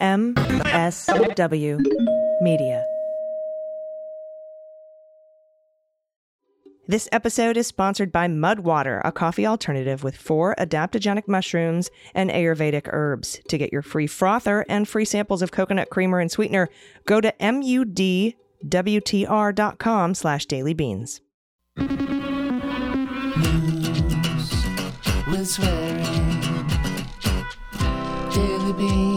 MSW Media. This episode is sponsored by Mudwater, a coffee alternative with four adaptogenic mushrooms and Ayurvedic herbs. To get your free frother and free samples of coconut creamer and sweetener, go to mudwtr.com slash dailybeans. Daily beans,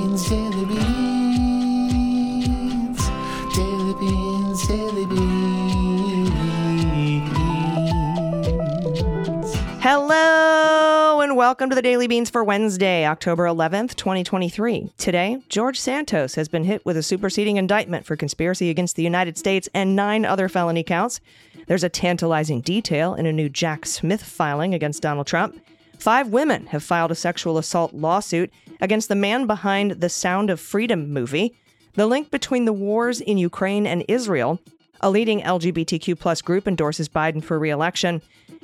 Hello and welcome to the Daily Beans for Wednesday, October 11th, 2023. Today, George Santos has been hit with a superseding indictment for conspiracy against the United States and nine other felony counts. There's a tantalizing detail in a new Jack Smith filing against Donald Trump. Five women have filed a sexual assault lawsuit against the man behind the Sound of Freedom movie. The link between the wars in Ukraine and Israel. A leading LGBTQ plus group endorses Biden for re-election.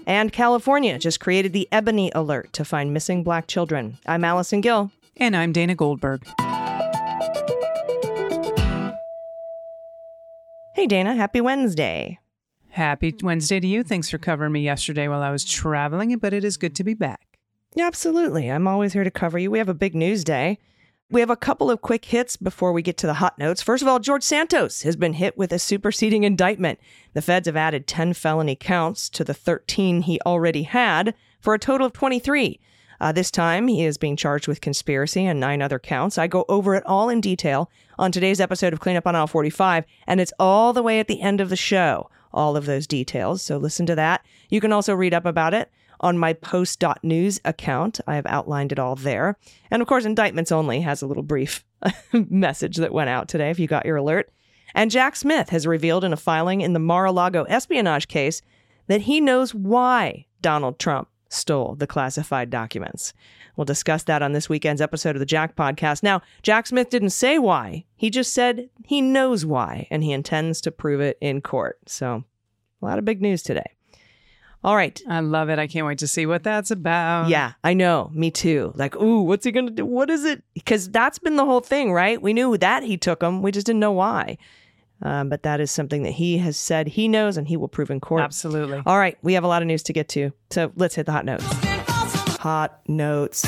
And California just created the Ebony Alert to find missing black children. I'm Allison Gill. And I'm Dana Goldberg. Hey, Dana, happy Wednesday. Happy Wednesday to you. Thanks for covering me yesterday while I was traveling, but it is good to be back. Yeah, absolutely. I'm always here to cover you. We have a big news day. We have a couple of quick hits before we get to the hot notes. First of all, George Santos has been hit with a superseding indictment. The feds have added 10 felony counts to the 13 he already had for a total of 23. Uh, this time, he is being charged with conspiracy and nine other counts. I go over it all in detail on today's episode of Cleanup on Aisle 45, and it's all the way at the end of the show, all of those details. So listen to that. You can also read up about it on my post.news account. I have outlined it all there. And of course, Indictments Only has a little brief message that went out today if you got your alert. And Jack Smith has revealed in a filing in the Mar a Lago espionage case that he knows why Donald Trump stole the classified documents. We'll discuss that on this weekend's episode of the Jack podcast. Now, Jack Smith didn't say why, he just said he knows why, and he intends to prove it in court. So, a lot of big news today. All right. I love it. I can't wait to see what that's about. Yeah, I know. Me too. Like, ooh, what's he going to do? What is it? Because that's been the whole thing, right? We knew that he took them. We just didn't know why. Um, but that is something that he has said he knows and he will prove in court. Absolutely. All right. We have a lot of news to get to. So let's hit the hot notes. Hot notes.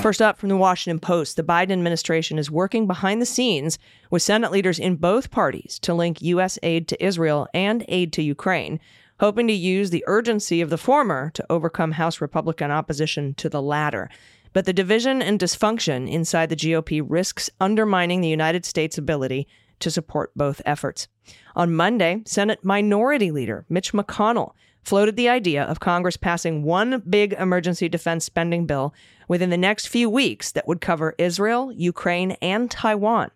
First up from the Washington Post, the Biden administration is working behind the scenes with Senate leaders in both parties to link U.S. aid to Israel and aid to Ukraine, hoping to use the urgency of the former to overcome House Republican opposition to the latter. But the division and dysfunction inside the GOP risks undermining the United States' ability to support both efforts. On Monday, Senate Minority Leader Mitch McConnell floated the idea of Congress passing one big emergency defense spending bill within the next few weeks that would cover Israel, Ukraine, and Taiwan.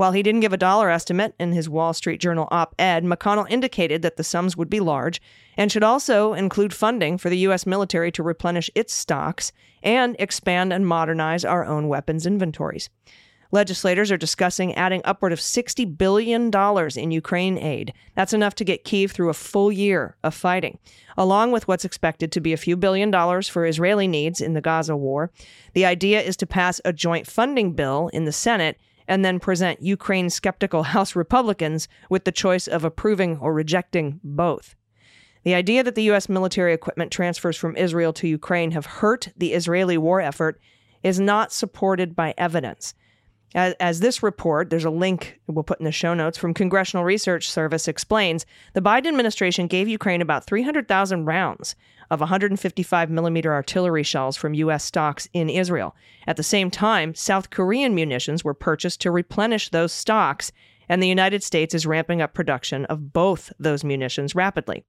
While he didn't give a dollar estimate in his Wall Street Journal op ed, McConnell indicated that the sums would be large and should also include funding for the U.S. military to replenish its stocks and expand and modernize our own weapons inventories. Legislators are discussing adding upward of $60 billion in Ukraine aid. That's enough to get Kiev through a full year of fighting, along with what's expected to be a few billion dollars for Israeli needs in the Gaza war. The idea is to pass a joint funding bill in the Senate and then present Ukraine skeptical House Republicans with the choice of approving or rejecting both. The idea that the U.S. military equipment transfers from Israel to Ukraine have hurt the Israeli war effort is not supported by evidence. As, as, this report, there's a link we'll put in the show notes from Congressional Research Service explains, the Biden administration gave Ukraine about 300,000 rounds of 155 millimeter artillery shells from U.S. stocks in Israel. At the same time, South Korean munitions were purchased to replenish those stocks, and the United States is ramping up production of both those munitions rapidly.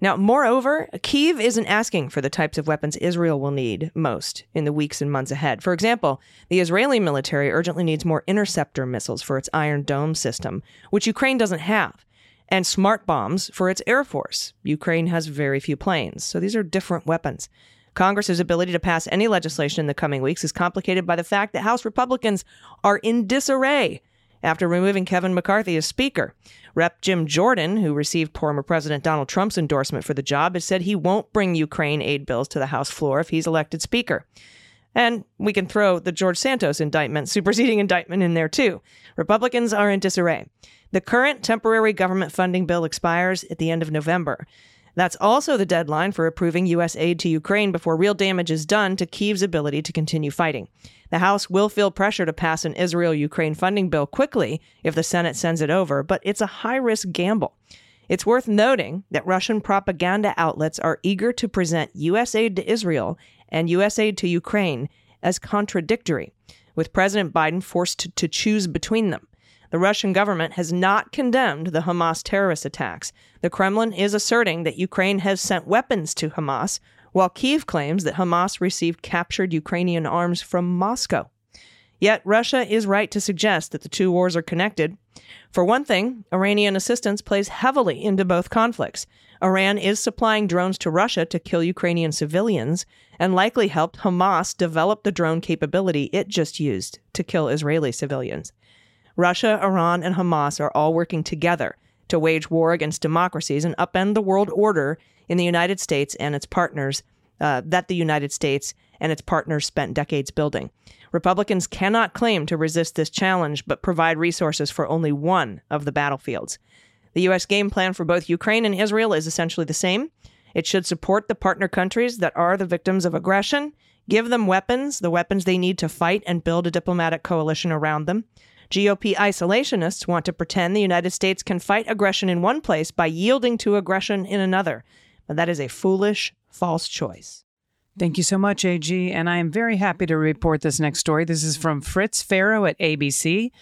Now, moreover, Kiev isn't asking for the types of weapons Israel will need most in the weeks and months ahead. For example, the Israeli military urgently needs more interceptor missiles for its Iron Dome system, which Ukraine doesn't have, and smart bombs for its Air Force. Ukraine has very few planes, so these are different weapons. Congress's ability to pass any legislation in the coming weeks is complicated by the fact that House Republicans are in disarray after removing Kevin McCarthy as Speaker. Rep. Jim Jordan, who received former President Donald Trump's endorsement for the job, has said he won't bring Ukraine aid bills to the House floor if he's elected Speaker. And we can throw the George Santos indictment, superseding indictment, in there too. Republicans are in disarray. The current temporary government funding bill expires at the end of November. That's also the deadline for approving U.S. aid to Ukraine before real damage is done to Kyiv's ability to continue fighting. The House will feel pressure to pass an Israel Ukraine funding bill quickly if the Senate sends it over, but it's a high risk gamble. It's worth noting that Russian propaganda outlets are eager to present U.S. aid to Israel and U.S. aid to Ukraine as contradictory, with President Biden forced to choose between them. The Russian government has not condemned the Hamas terrorist attacks. The Kremlin is asserting that Ukraine has sent weapons to Hamas, while Kiev claims that Hamas received captured Ukrainian arms from Moscow. Yet Russia is right to suggest that the two wars are connected. For one thing, Iranian assistance plays heavily into both conflicts. Iran is supplying drones to Russia to kill Ukrainian civilians and likely helped Hamas develop the drone capability it just used to kill Israeli civilians. Russia, Iran, and Hamas are all working together to wage war against democracies and upend the world order in the United States and its partners uh, that the United States and its partners spent decades building. Republicans cannot claim to resist this challenge, but provide resources for only one of the battlefields. The U.S. game plan for both Ukraine and Israel is essentially the same. It should support the partner countries that are the victims of aggression, give them weapons, the weapons they need to fight, and build a diplomatic coalition around them. GOP isolationists want to pretend the United States can fight aggression in one place by yielding to aggression in another. But that is a foolish, false choice. Thank you so much, AG. And I am very happy to report this next story. This is from Fritz Farrow at ABC.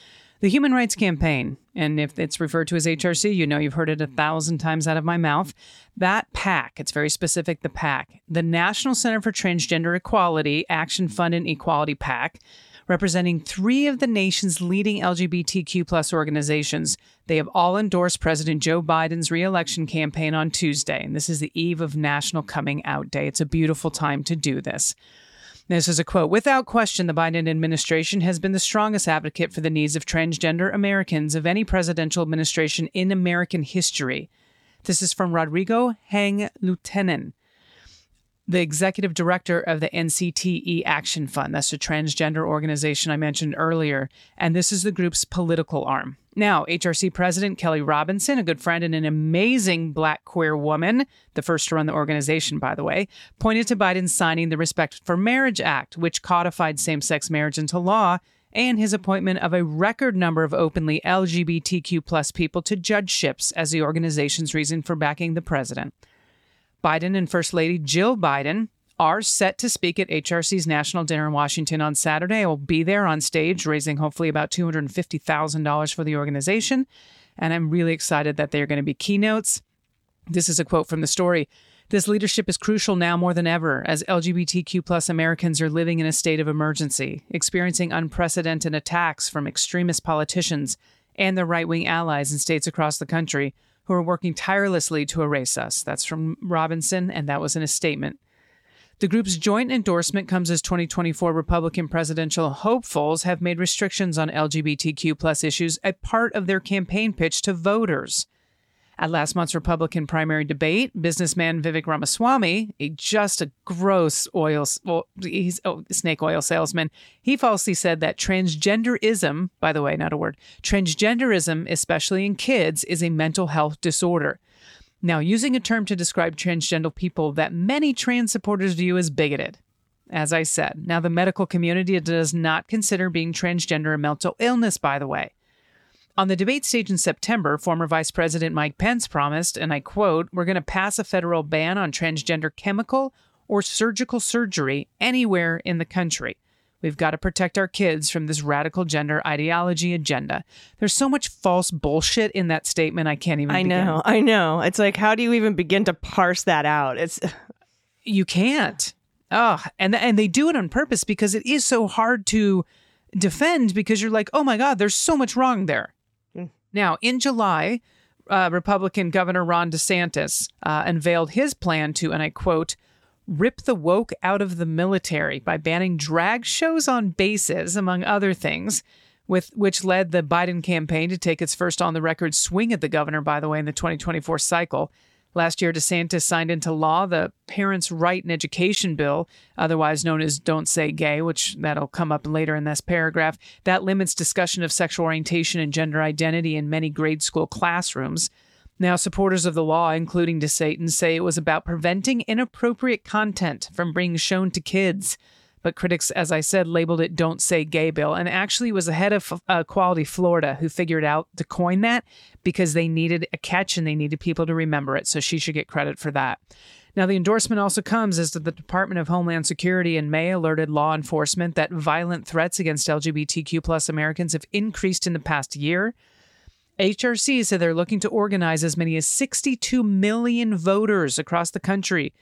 The Human Rights Campaign, and if it's referred to as HRC, you know you've heard it a thousand times out of my mouth. That PAC, it's very specific, the PAC, the National Center for Transgender Equality Action Fund and Equality PAC, representing three of the nation's leading LGBTQ plus organizations. They have all endorsed President Joe Biden's reelection campaign on Tuesday, and this is the eve of National Coming Out Day. It's a beautiful time to do this. This is a quote Without question, the Biden administration has been the strongest advocate for the needs of transgender Americans of any presidential administration in American history. This is from Rodrigo Hang Lieutenant the executive director of the NCTE Action Fund. That's a transgender organization I mentioned earlier. And this is the group's political arm. Now, HRC President Kelly Robinson, a good friend and an amazing black queer woman, the first to run the organization, by the way, pointed to Biden signing the Respect for Marriage Act, which codified same sex marriage into law, and his appointment of a record number of openly LGBTQ plus people to judgeships as the organization's reason for backing the president. Biden and First Lady Jill Biden are set to speak at HRC's national dinner in Washington on Saturday. I will be there on stage, raising hopefully about $250,000 for the organization. And I'm really excited that they're going to be keynotes. This is a quote from the story. This leadership is crucial now more than ever as LGBTQ plus Americans are living in a state of emergency, experiencing unprecedented attacks from extremist politicians and their right wing allies in states across the country who are working tirelessly to erase us. That's from Robinson, and that was in a statement. The group's joint endorsement comes as 2024 Republican presidential hopefuls have made restrictions on LGBTQ issues a part of their campaign pitch to voters. At last month's Republican primary debate, businessman Vivek Ramaswamy, a just a gross oil, well, he's oh, snake oil salesman, he falsely said that transgenderism, by the way, not a word, transgenderism, especially in kids, is a mental health disorder. Now, using a term to describe transgender people that many trans supporters view as bigoted. As I said, now the medical community does not consider being transgender a mental illness, by the way. On the debate stage in September, former Vice President Mike Pence promised, and I quote, We're going to pass a federal ban on transgender chemical or surgical surgery anywhere in the country. We've got to protect our kids from this radical gender ideology agenda. There's so much false bullshit in that statement. I can't even. I begin. know. I know. It's like, how do you even begin to parse that out? It's you can't. Oh, and and they do it on purpose because it is so hard to defend because you're like, oh my god, there's so much wrong there. Now, in July, uh, Republican Governor Ron DeSantis uh, unveiled his plan to, and I quote, rip the woke out of the military by banning drag shows on bases, among other things, with which led the Biden campaign to take its first on the record swing at the governor, by the way, in the 2024 cycle. Last year, DeSantis signed into law the Parents' Right in Education Bill, otherwise known as Don't Say Gay, which that'll come up later in this paragraph. That limits discussion of sexual orientation and gender identity in many grade school classrooms. Now, supporters of the law, including DeSatan, say it was about preventing inappropriate content from being shown to kids. But critics, as I said, labeled it Don't Say Gay Bill. And actually, was the head of uh, Equality Florida who figured out to coin that because they needed a catch and they needed people to remember it. So she should get credit for that. Now, the endorsement also comes as the Department of Homeland Security in May alerted law enforcement that violent threats against LGBTQ plus Americans have increased in the past year. HRC said they're looking to organize as many as 62 million voters across the country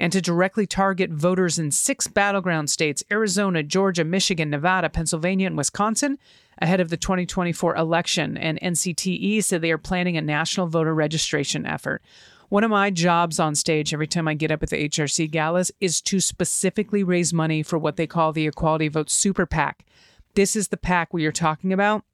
and to directly target voters in six battleground states Arizona, Georgia, Michigan, Nevada, Pennsylvania, and Wisconsin ahead of the 2024 election. And NCTE said they are planning a national voter registration effort. One of my jobs on stage every time I get up at the HRC galas is to specifically raise money for what they call the Equality Vote Super PAC. This is the PAC we are talking about.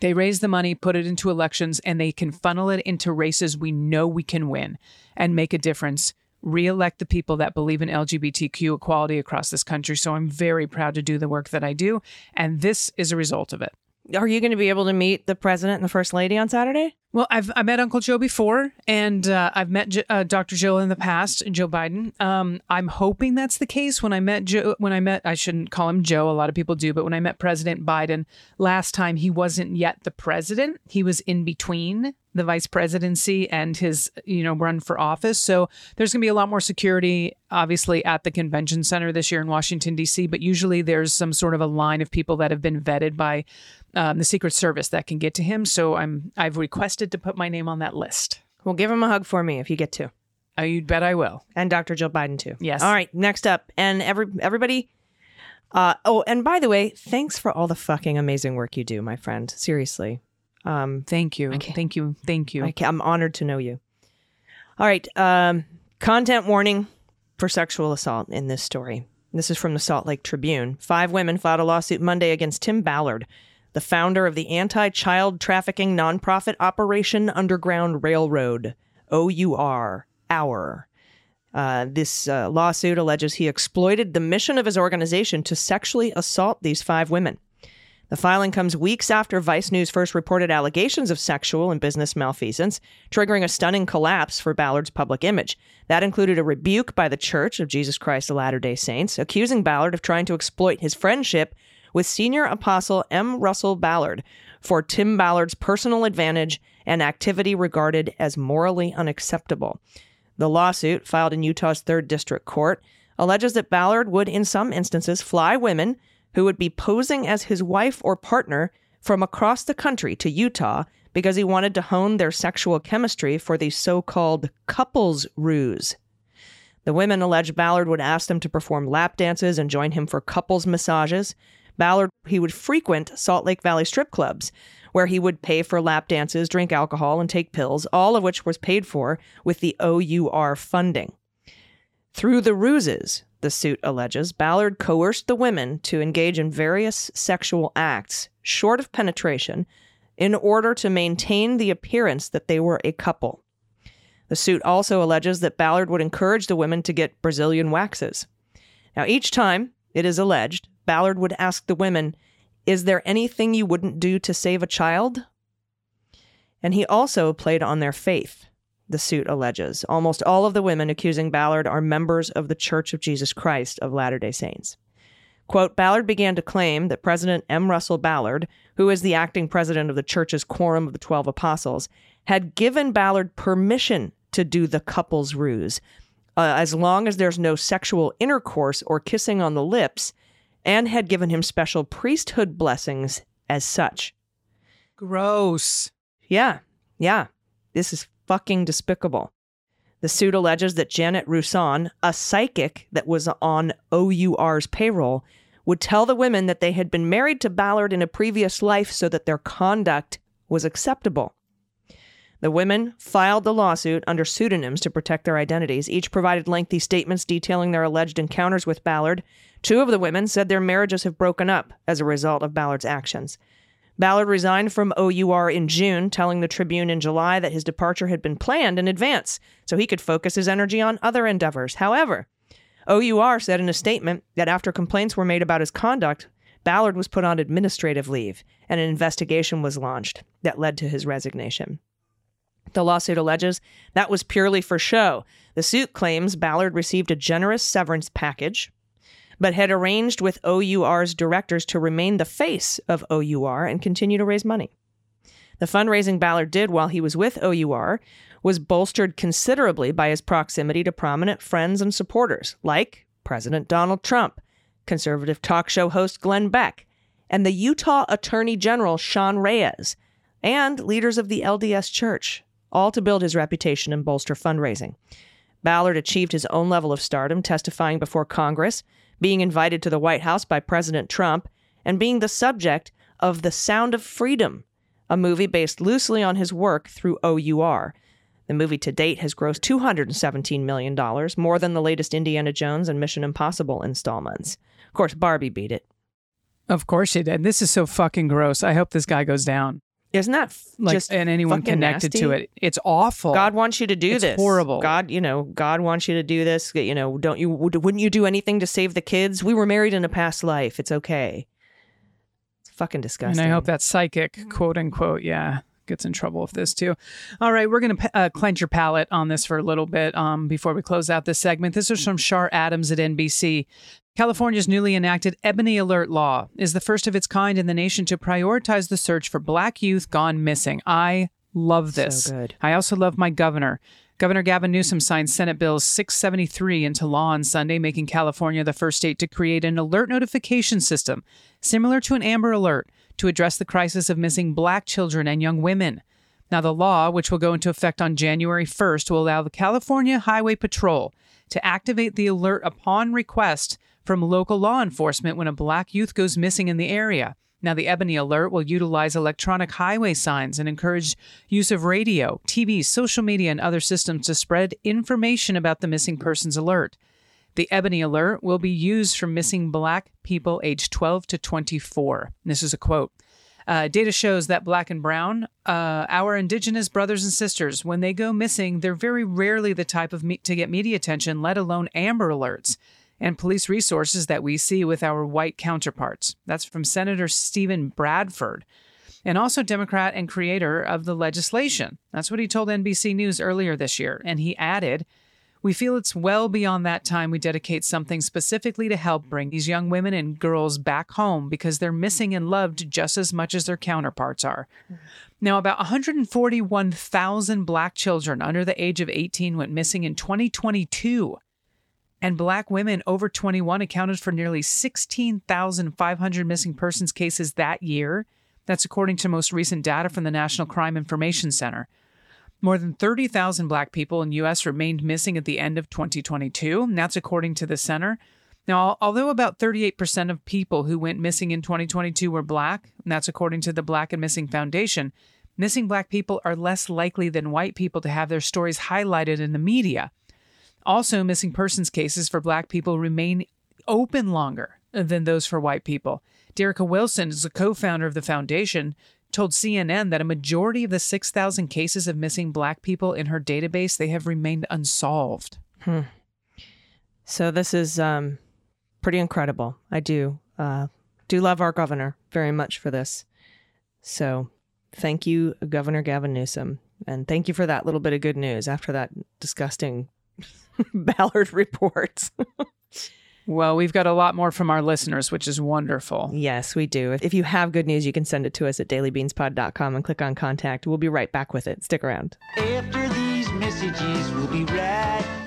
They raise the money, put it into elections, and they can funnel it into races we know we can win and make a difference. Re-elect the people that believe in LGBTQ equality across this country. So I'm very proud to do the work that I do, and this is a result of it. Are you going to be able to meet the president and the first lady on Saturday? Well, I've I met Uncle Joe before, and uh, I've met J- uh, Dr. Jill in the past, Joe Biden. Um, I'm hoping that's the case. When I met Joe, when I met, I shouldn't call him Joe. A lot of people do, but when I met President Biden last time, he wasn't yet the president. He was in between the vice presidency and his you know run for office so there's going to be a lot more security obviously at the convention center this year in washington d.c but usually there's some sort of a line of people that have been vetted by um, the secret service that can get to him so i'm i've requested to put my name on that list Well, give him a hug for me if you get to. oh, you'd bet i will And Dr. Jill Biden, too. Yes. All right, next up. And every everybody. Uh, oh, and by the way, thanks for all the fucking amazing work you do, my friend. Seriously. Um, thank you thank you thank you ca- I'm honored to know you. All right. Um, content warning for sexual assault in this story. This is from the Salt Lake Tribune. Five women filed a lawsuit Monday against Tim Ballard, the founder of the anti child trafficking nonprofit Operation Underground Railroad, OUR, OUR. Uh, this uh, lawsuit alleges he exploited the mission of his organization to sexually assault these five women. The filing comes weeks after Vice News first reported allegations of sexual and business malfeasance, triggering a stunning collapse for Ballard's public image. That included a rebuke by the Church of Jesus Christ of Latter day Saints, accusing Ballard of trying to exploit his friendship with senior apostle M. Russell Ballard for Tim Ballard's personal advantage and activity regarded as morally unacceptable. The lawsuit, filed in Utah's 3rd District Court, alleges that Ballard would, in some instances, fly women who would be posing as his wife or partner from across the country to Utah because he wanted to hone their sexual chemistry for the so called couples ruse. The women allege Ballard would ask them to perform lap dances and join him for couples massages. Ballard he would frequent Salt Lake Valley strip clubs where he would pay for lap dances, drink alcohol, and take pills, all of which was paid for with the OUR funding. Through the ruses, the suit alleges, Ballard coerced the women to engage in various sexual acts, short of penetration, in order to maintain the appearance that they were a couple. The suit also alleges that Ballard would encourage the women to get Brazilian waxes. Now, each time, it is alleged, Ballard would ask the women, Is there anything you wouldn't do to save a child? And he also played on their faith, the suit alleges. Almost all of the women accusing Ballard are members of the Church of Jesus Christ of Latter day Saints. Quote Ballard began to claim that President M. Russell Ballard, who is the acting president of the church's Quorum of the Twelve Apostles, had given Ballard permission to do the couple's ruse, uh, as long as there's no sexual intercourse or kissing on the lips, and had given him special priesthood blessings as such. gross Yeah, yeah. This is fucking despicable. The suit alleges that Janet Roussan, a psychic that was on OUR's payroll, would tell the women that they had been married to Ballard in a previous life so that their conduct was acceptable. The women filed the lawsuit under pseudonyms to protect their identities. Each provided lengthy statements detailing their alleged encounters with Ballard. Two of the women said their marriages have broken up as a result of Ballard's actions. Ballard resigned from OUR in June, telling the Tribune in July that his departure had been planned in advance so he could focus his energy on other endeavors. However, OUR said in a statement that after complaints were made about his conduct, Ballard was put on administrative leave and an investigation was launched that led to his resignation. The lawsuit alleges that was purely for show. The suit claims Ballard received a generous severance package, but had arranged with OUR's directors to remain the face of OUR and continue to raise money. The fundraising Ballard did while he was with OUR was bolstered considerably by his proximity to prominent friends and supporters, like President Donald Trump, conservative talk show host Glenn Beck, and the Utah Attorney General Sean Reyes, and leaders of the LDS Church, all to build his reputation and bolster fundraising. Ballard achieved his own level of stardom, testifying before Congress, being invited to the White House by President Trump, and being the subject of The Sound of Freedom, a movie based loosely on his work through OUR. The movie to date has grossed $217 million, more than the latest Indiana Jones and Mission Impossible installments. Of course, Barbie beat it. Of course she did. This is so fucking gross. I hope this guy goes down. Isn't that f- Like just and anyone connected nasty? to it. It's awful. God wants you to do It's this. horrible. God, you know, God wants you to do this. You know, don't you? would- Wouldn't you do anything to save the kids? We were married in a past life. It's okay. It's fucking disgusting. and. I hope that psychic, quote unquote, yeah, gets in trouble with this too. All right, we're going to uh, clench your palate on this for a little bit um, before we close out this segment. This is from Char Adams at NBC. California's newly enacted Ebony Alert law is the first of its kind in the nation to prioritize the search for black youth gone missing. I love this. So. I also love my governor. Governor Gavin Newsom signed Senate Bill 673 into law on Sunday, making California the first state to create an alert notification system similar to an Amber Alert to address the crisis of missing black children and young women. Now, the law, which will go into effect on January 1st, will allow the California Highway Patrol to activate the alert upon request from local law enforcement when a black youth goes missing in the area. Now, the Ebony Alert will utilize electronic highway signs and encourage use of radio, TV, social media, and other systems to spread information about the missing persons alert. The Ebony Alert will be used for missing black people aged 12 to 24. This is a quote. Uh, data shows that black and brown, uh, our indigenous brothers and sisters, when they go missing, they're very rarely the type of me- to get media attention, let alone Amber Alerts and police resources that we see with our white counterparts. That's from Senator Steven Bradford, and also Democrat and creator of the legislation. That's what he told NBC News earlier this year. And he added, we feel it's well beyond that time we dedicate something specifically to help bring these young women and girls back home because they're missing and loved just as much as their counterparts are. Now, about 141,000 black children under the age of 18 went missing in 2022 and black women over 21 accounted for nearly 16,500 missing persons cases that year. That's according to most recent data from the National Crime Information Center. More than 30,000 black people in US remained missing at the end of 2022, and that's according to the center. Now, although about 38% of people who went missing in 2022 were black, and that's according to the Black and Missing Foundation, missing black people are less likely than white people to have their stories highlighted in the media. Also, missing persons cases for black people remain open longer than those for white people. Derrica Wilson is the co founder of the foundation, told CNN that a majority of the 6,000 cases of missing black people in her database, they have remained unsolved. So this is um, pretty incredible. I do uh, do love our governor very much for this. So thank you, Governor Gavin Newsom, and thank you for that little bit of good news after that disgusting Ballard reports. Well, we've got a lot more from our listeners, which is wonderful. yes, we do. If you have good news, you can send it to us at dailybeanspod.com and click on contact. We'll be right back with it. Stick around. After these messages, we'll be right back.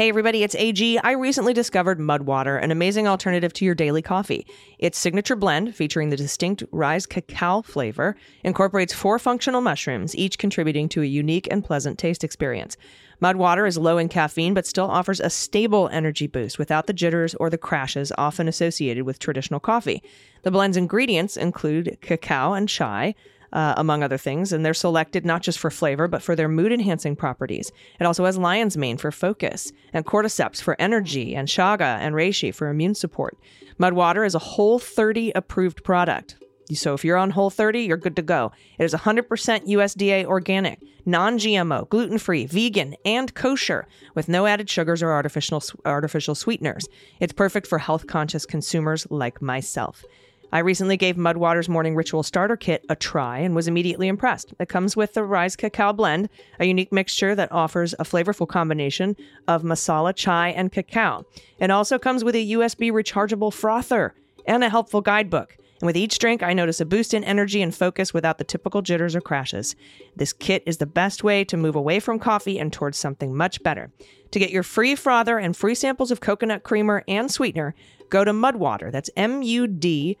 Hey everybody, it's AG. I recently discovered Mudwater, an amazing alternative to your daily coffee. Its signature blend, featuring the distinct Rise cacao flavor, incorporates four functional mushrooms, each contributing to a unique and pleasant taste experience. Mudwater is low in caffeine but still offers a stable energy boost without the jitters or the crashes often associated with traditional coffee. The blend's ingredients include cacao and chai, uh, among other things, and they're selected not just for flavor, but for their mood enhancing properties. It also has lion's mane for focus, and cordyceps for energy, and chaga and reishi for immune support. Mud water is a Whole 30 approved product. So if you're on Whole 30, you're good to go. It is 100% USDA organic, non GMO, gluten free, vegan, and kosher, with no added sugars or artificial, artificial sweeteners. It's perfect for health conscious consumers like myself. I recently gave Mudwater's Morning Ritual Starter Kit a try and was immediately impressed. It comes with the Rise Cacao Blend, a unique mixture that offers a flavorful combination of masala, chai, and cacao. It also comes with a USB rechargeable frother and a helpful guidebook. And with each drink, I notice a boost in energy and focus without the typical jitters or crashes. This kit is the best way to move away from coffee and towards something much better. To get your free frother and free samples of coconut creamer and sweetener, go to Mudwater. That's M-U-D-W-T-R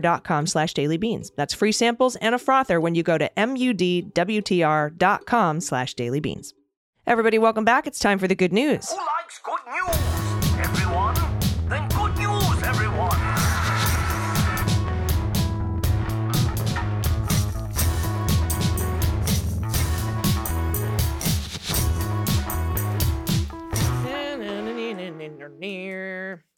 dot com slash dailybeans. That's free samples and a frother when you go to M-U-D-W-T-R dot com slash dailybeans. Everybody, welcome back. It's time for the good news. Who likes good news?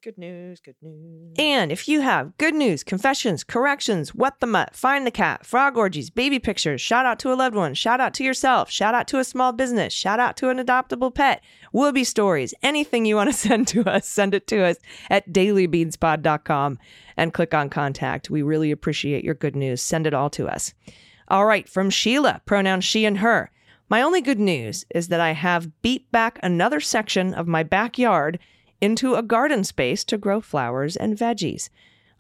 Good news, good news. And if you have good news, confessions, corrections, what the mutt, find the cat, frog orgies, baby pictures, shout out to a loved one, shout out to yourself, shout out to a small business, shout out to an adoptable pet, whoopee stories, anything you want to send to us, send it to us at dailybeanspod.com and click on contact. We really appreciate your good news. Send it all to us. All right, from Sheila, pronoun she and her. My only good news is that I have beat back another section of my backyard into a garden space to grow flowers and veggies.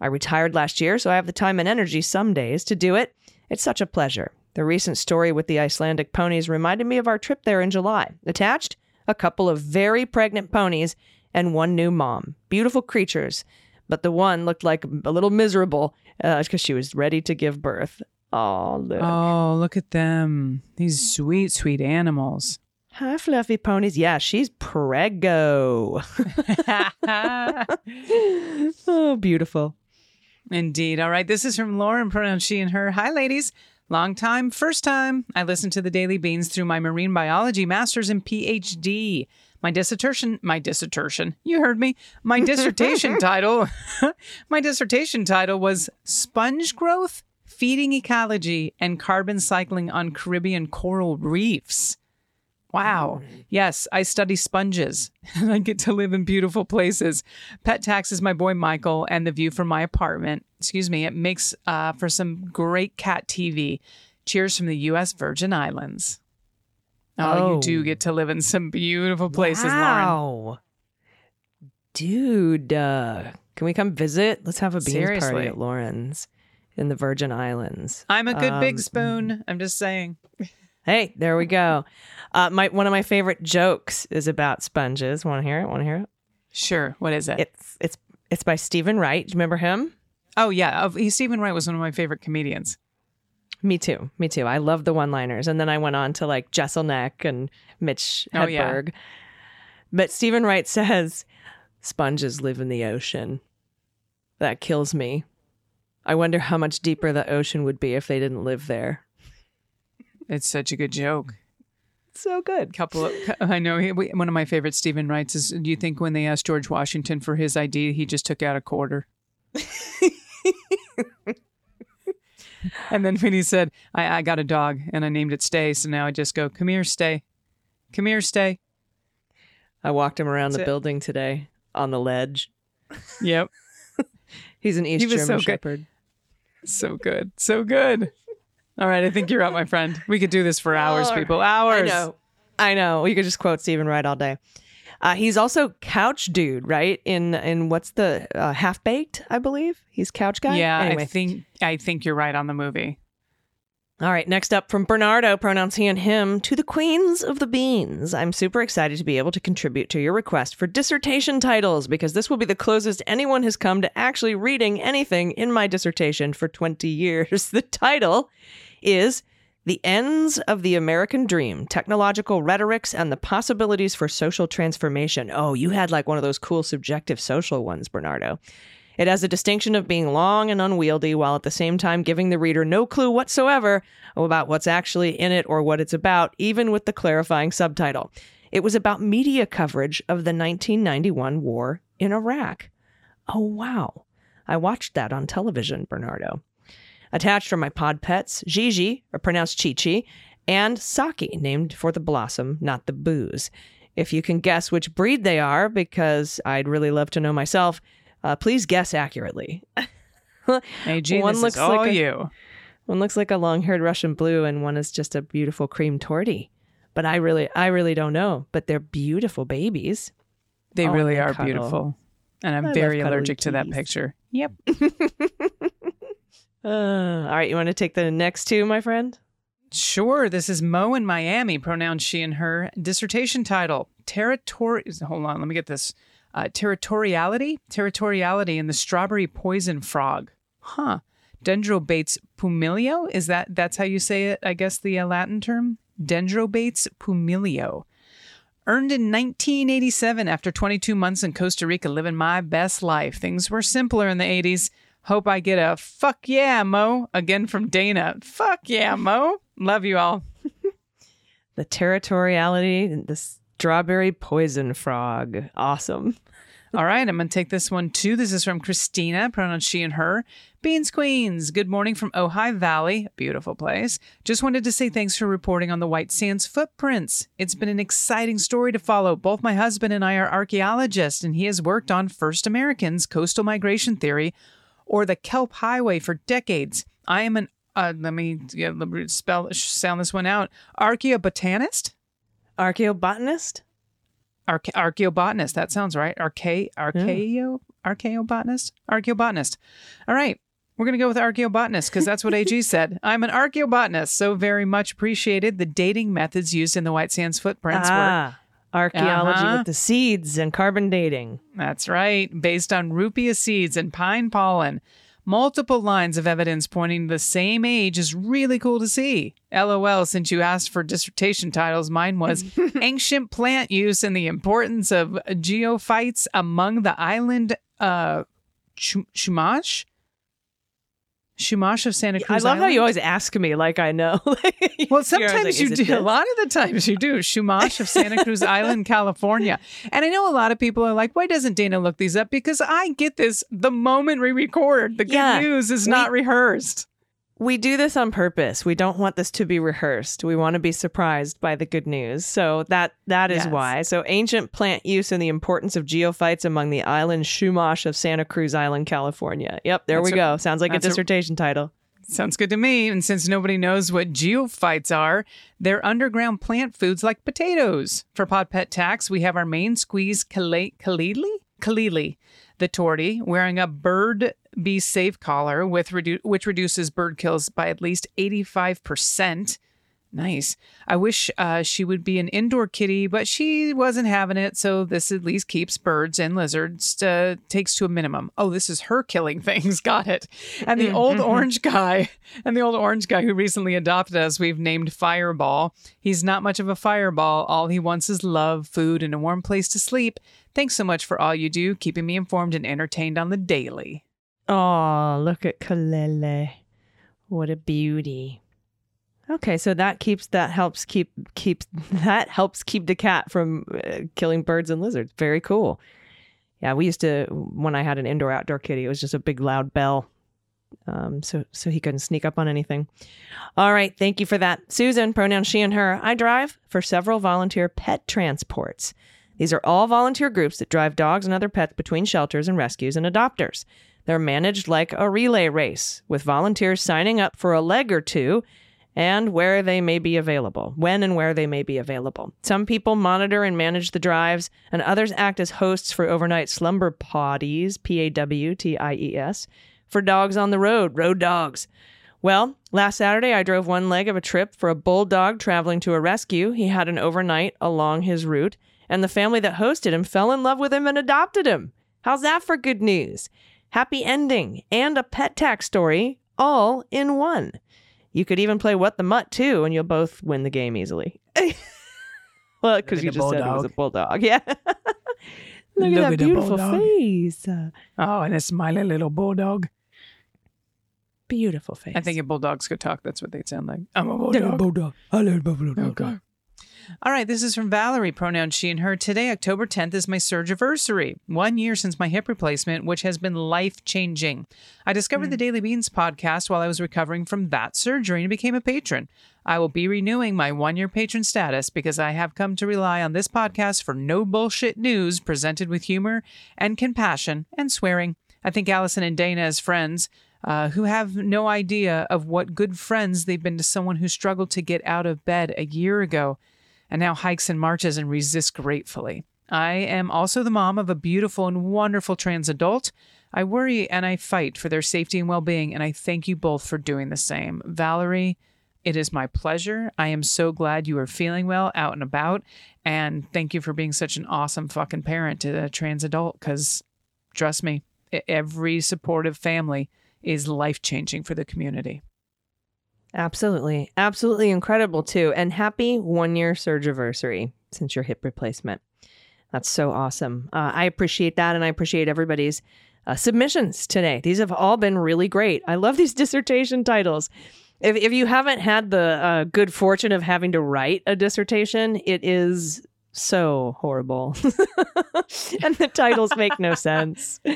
I retired last year, so I have the time and energy some days to do it. It's such a pleasure. The recent story with the Icelandic ponies reminded me of our trip there in July. Attached, a couple of very pregnant ponies and one new mom. Beautiful creatures, but the one looked like a little miserable because uh, she was ready to give birth. Oh, look. Oh, look at them. These sweet, sweet animals. Hi, fluffy ponies. Yeah, she's preggo. oh, beautiful. Indeed. All right. This is from Lauren, pronoun she and her. Hi, ladies. Long time, first time. I listened to the Daily Beans through my marine biology master's and PhD. My dissertation, my dissertation, you heard me. My dissertation title, my dissertation title was Sponge Growth, Feeding Ecology, and Carbon Cycling on Caribbean Coral Reefs. Wow. Yes, I study sponges and I get to live in beautiful places. Pet Tax is my boy Michael and the view from my apartment. Excuse me, it makes uh, for some great cat TV. Cheers from the U.S. Virgin Islands. Oh, Oh. you do get to live in some beautiful places, Lauren. wow. Dude, uh, can we come visit? Let's have a beans Seriously. party at Lauren's in the Virgin Islands. I'm a good big Um, spoon. I'm just saying. Hey, there we go. Uh, my one of my favorite jokes is about sponges. Want to hear it? Want to hear it? Sure. What is it? It's it's it's by Steven Wright. Do you remember him? oh, yeah. Of, he, Steven Wright was one of my favorite comedians. Me too. Me too. I love the one-liners, and then I went on to like Jeselnik and Mitch Hedberg. Oh, yeah. But Steven Wright says sponges live in the ocean. That kills me. I wonder how much deeper the ocean would be if they didn't live there. It's such a good joke. So good. couple of I know he, we- one of my favorite Steven Wrights is do you think when they asked George Washington for his ID he just took out a quarter and then when he said I, I got a dog and I named it Stay so now I just go come here Stay come here Stay I walked him around the it. building today on the ledge. yep He's an East He German so good. Shepherd. so good so good all right I think you're out my friend we could do this for hours Oh, people hours I know. I know. You could just quote Steven Wright all day. Uh, he's also couch dude, right? In in what's the uh, half baked? I believe he's couch guy. yeah Anyway, I think I think you're right on the movie All right, next up from Bernardo, pronouns he and him, to the queens of the beans. I'm super excited to be able to contribute to your request for dissertation titles because this will be the closest anyone has come to actually reading anything in my dissertation for 20 years. The title is The Ends of the American Dream Technological Rhetorics and the Possibilities for Social Transformation. Oh, you had like one of those cool subjective social ones, Bernardo. It has the distinction of being long and unwieldy while at the same time giving the reader no clue whatsoever about what's actually in it or what it's about, even with the clarifying subtitle. It was about media coverage of the 1991 war in Iraq. Oh, wow. I watched that on television, Bernardo. Attached are my pod pets, Gigi, or pronounced Chi Chi, and Saki, named for the blossom, not the booze. If you can guess which breed they are, because I'd really love to know myself, uh, please guess accurately. AG, One this looks is all like a- you. One looks like a long-haired Russian blue, and one is just a beautiful cream tortie. But I really, I really don't know. But they're beautiful babies. They Oh, really are cuddle. beautiful. And I'm I very allergic to that picture. Yep. Uh, all right, you want to take the next two, my friend? Sure. This is Mo in Miami, pronouns she and her. Dissertation title Territory. Hold on, let me get this. Uh, territoriality? Territoriality in the strawberry poison frog. Huh. Dendrobates pumilio? Is that, that's how you say it? I guess the uh, Latin term? Dendrobates pumilio. Earned in 1987 after 22 months in Costa Rica living my best life. Things were simpler in the 80s. Hope I get a fuck yeah, Mo. Again from Dana. Fuck yeah, Mo. Love you all. The territoriality, and the strawberry poison frog. Awesome. All right, I'm going to take this one too. This is from Christina, pronouns she and her. Beans Queens, good morning from Ojai Valley, beautiful place. Just wanted to say thanks for reporting on the White Sands footprints. It's been an exciting story to follow. Both my husband and I are archaeologists, and he has worked on First Americans, coastal migration theory, or the Kelp Highway for decades. I am an, uh, let me yeah, spell, sound this one out, archaeobotanist? Archaeobotanist? Arche- archaeobotanist. That sounds right. Archae archaeo archaeobotanist. Archaeobotanist. All right. We're going to go with archaeobotanist because that's what AG said. I'm an archaeobotanist, so very much appreciated the dating methods used in the White Sands footprints work. Ah, archaeology Uh-huh. with the seeds and carbon dating. That's right. Based on Ruppia seeds and pine pollen. Multiple lines of evidence pointing to the same age is really cool to see. LOL, since you asked for dissertation titles, mine was Ancient Plant Use and the Importance of Geophytes Among the Island uh, Chum- Chumash? Chumash of Santa Cruz. I love how you always ask me like I know. Well, sometimes like, you "Is it do. A lot of the times you do. Chumash of Santa Cruz Island, California. And I know a lot of people are like, why doesn't Dana look these up? Because I get this the moment we record. The good Yeah. news is We- not rehearsed. We do this on purpose. We don't want this to be rehearsed. We want to be surprised by the good news. So that that is Yes. why. So ancient plant use and the importance of geophytes among the island Chumash of Santa Cruz Island, California. Yep, there That's we a- go. Sounds like a that's a- dissertation title. Sounds good to me. And since nobody knows what geophytes are, they're underground plant foods like potatoes. For Pod Pet Tax, we have our main squeeze, Kalili? Kalili, the tortie, wearing a bird be safe collar, with redu- which reduces bird kills by at least 85%. Nice. I wish uh, she would be an indoor kitty, but she wasn't having it. So this at least keeps birds and lizards uh, takes to a minimum. Oh, this is her killing things. Got it. And the old orange guy, and the old orange guy who recently adopted us, we've named Fireball. He's not much of a fireball. All he wants is love, food, and a warm place to sleep. Thanks so much for all you do, keeping me informed and entertained on the daily. Oh, look at Kalele. What a beauty. Okay, so that keeps that helps keep keeps that helps keep the cat from uh, killing birds and lizards. Very cool. Yeah, we used to when I had an indoor outdoor kitty, it was just a big loud bell. Um, so so he couldn't sneak up on anything. All right, thank you for that. Susan, pronoun she and her. I drive for several volunteer pet transports. These are all volunteer groups that drive dogs and other pets between shelters and rescues and adopters. They're managed like a relay race, with volunteers signing up for a leg or two and where they may be available, when and where they may be available. Some people monitor and manage the drives, and others act as hosts for overnight slumber potties, P A W T I E S, for dogs on the road, road dogs. Well, last Saturday I drove one leg of a trip for a bulldog traveling to a rescue. He had an overnight along his route, and the family that hosted him fell in love with him and adopted him. How's that for good news? Happy ending and a pet tax story all in one. You could even play What the Mutt too, and you'll both win the game easily. well, because you a just said it was a bulldog. bulldog. Yeah. Look, Look at at that the beautiful face. Oh, and a smiley little bulldog. beautiful face. I think if bulldogs could talk, that's what they'd sound like. I'm a bulldog. bulldog. I love buffalo Okay. All right, this is from Valerie, pronoun she and her. Today, October 10th, is my surge anniversary. One year since my hip replacement, which has been life changing. I discovered the Daily Beans podcast while I was recovering from that surgery and became a patron. I will be renewing my one year patron status because I have come to rely on this podcast for no bullshit news presented with humor and compassion and swearing. I think Allison and Dana, as friends, uh, who have no idea of what good friends they've been to someone who struggled to get out of bed a year ago and now hikes and marches and resists gratefully. I am also the mom of a beautiful and wonderful trans adult. I worry and I fight for their safety and well being, and I thank you both for doing the same. Valerie, it is my pleasure. I am so glad you are feeling well out and about. And thank you for being such an awesome fucking parent to a trans adult because trust me, every supportive family is life changing for the community. Absolutely. Absolutely incredible, too. And happy one year surge anniversary since your hip replacement. That's so awesome. Uh, I appreciate that. And I appreciate everybody's uh, submissions today. These have all been really great. I love these dissertation titles. If, if you haven't had the uh, good fortune of having to write a dissertation, it is so horrible. and the titles make no sense.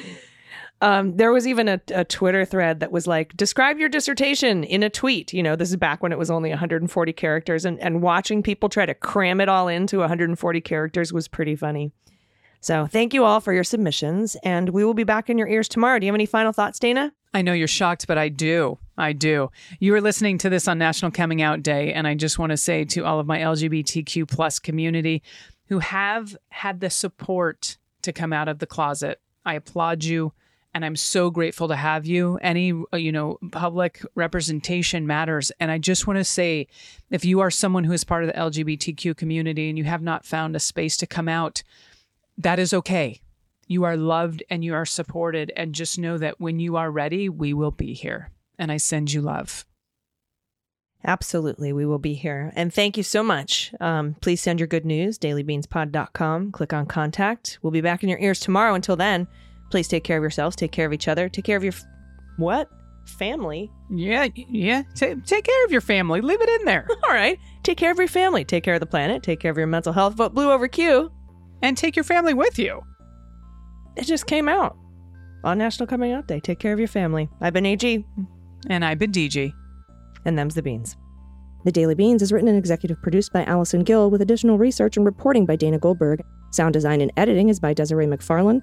Um, there was even a, a Twitter thread that was like, describe your dissertation in a tweet. You know, this is back when it was only 140 characters, and, and watching people try to cram it all into 140 characters was pretty funny. So thank you all for your submissions, and we will be back in your ears tomorrow. Do you have any final thoughts, Dana? I know you're shocked, but I do. I do. You are listening to this on National Coming Out Day, and I just want to say to all of my LGBTQ plus community who have had the support to come out of the closet, I applaud you, and I'm so grateful to have you. Any uh, you know public representation matters, and I just want to say, if you are someone who is part of the LGBTQ community and you have not found a space to come out, that is okay. You are loved and you are supported. And just know that when you are ready, we will be here. And I send you love. Absolutely. We will be here. And thank you so much. Um, please send your good news, dailybeanspod.com. Click on contact. We'll be back in your ears tomorrow. Until then, please take care of yourselves, take care of each other, take care of your f- what? Family. Yeah, yeah. Ta- take care of your family. Leave it in there. All right. Take care of your family. Take care of the planet. Take care of your mental health. Vote blue over Q. and take your family with you. It just came out on National Coming Out Day. Take care of your family. I've been AG, And I've been DG. and them's the beans. The Daily Beans is written and executive produced by Allison Gill with additional research and reporting by Dana Goldberg. Sound design and editing is by Desiree McFarlane,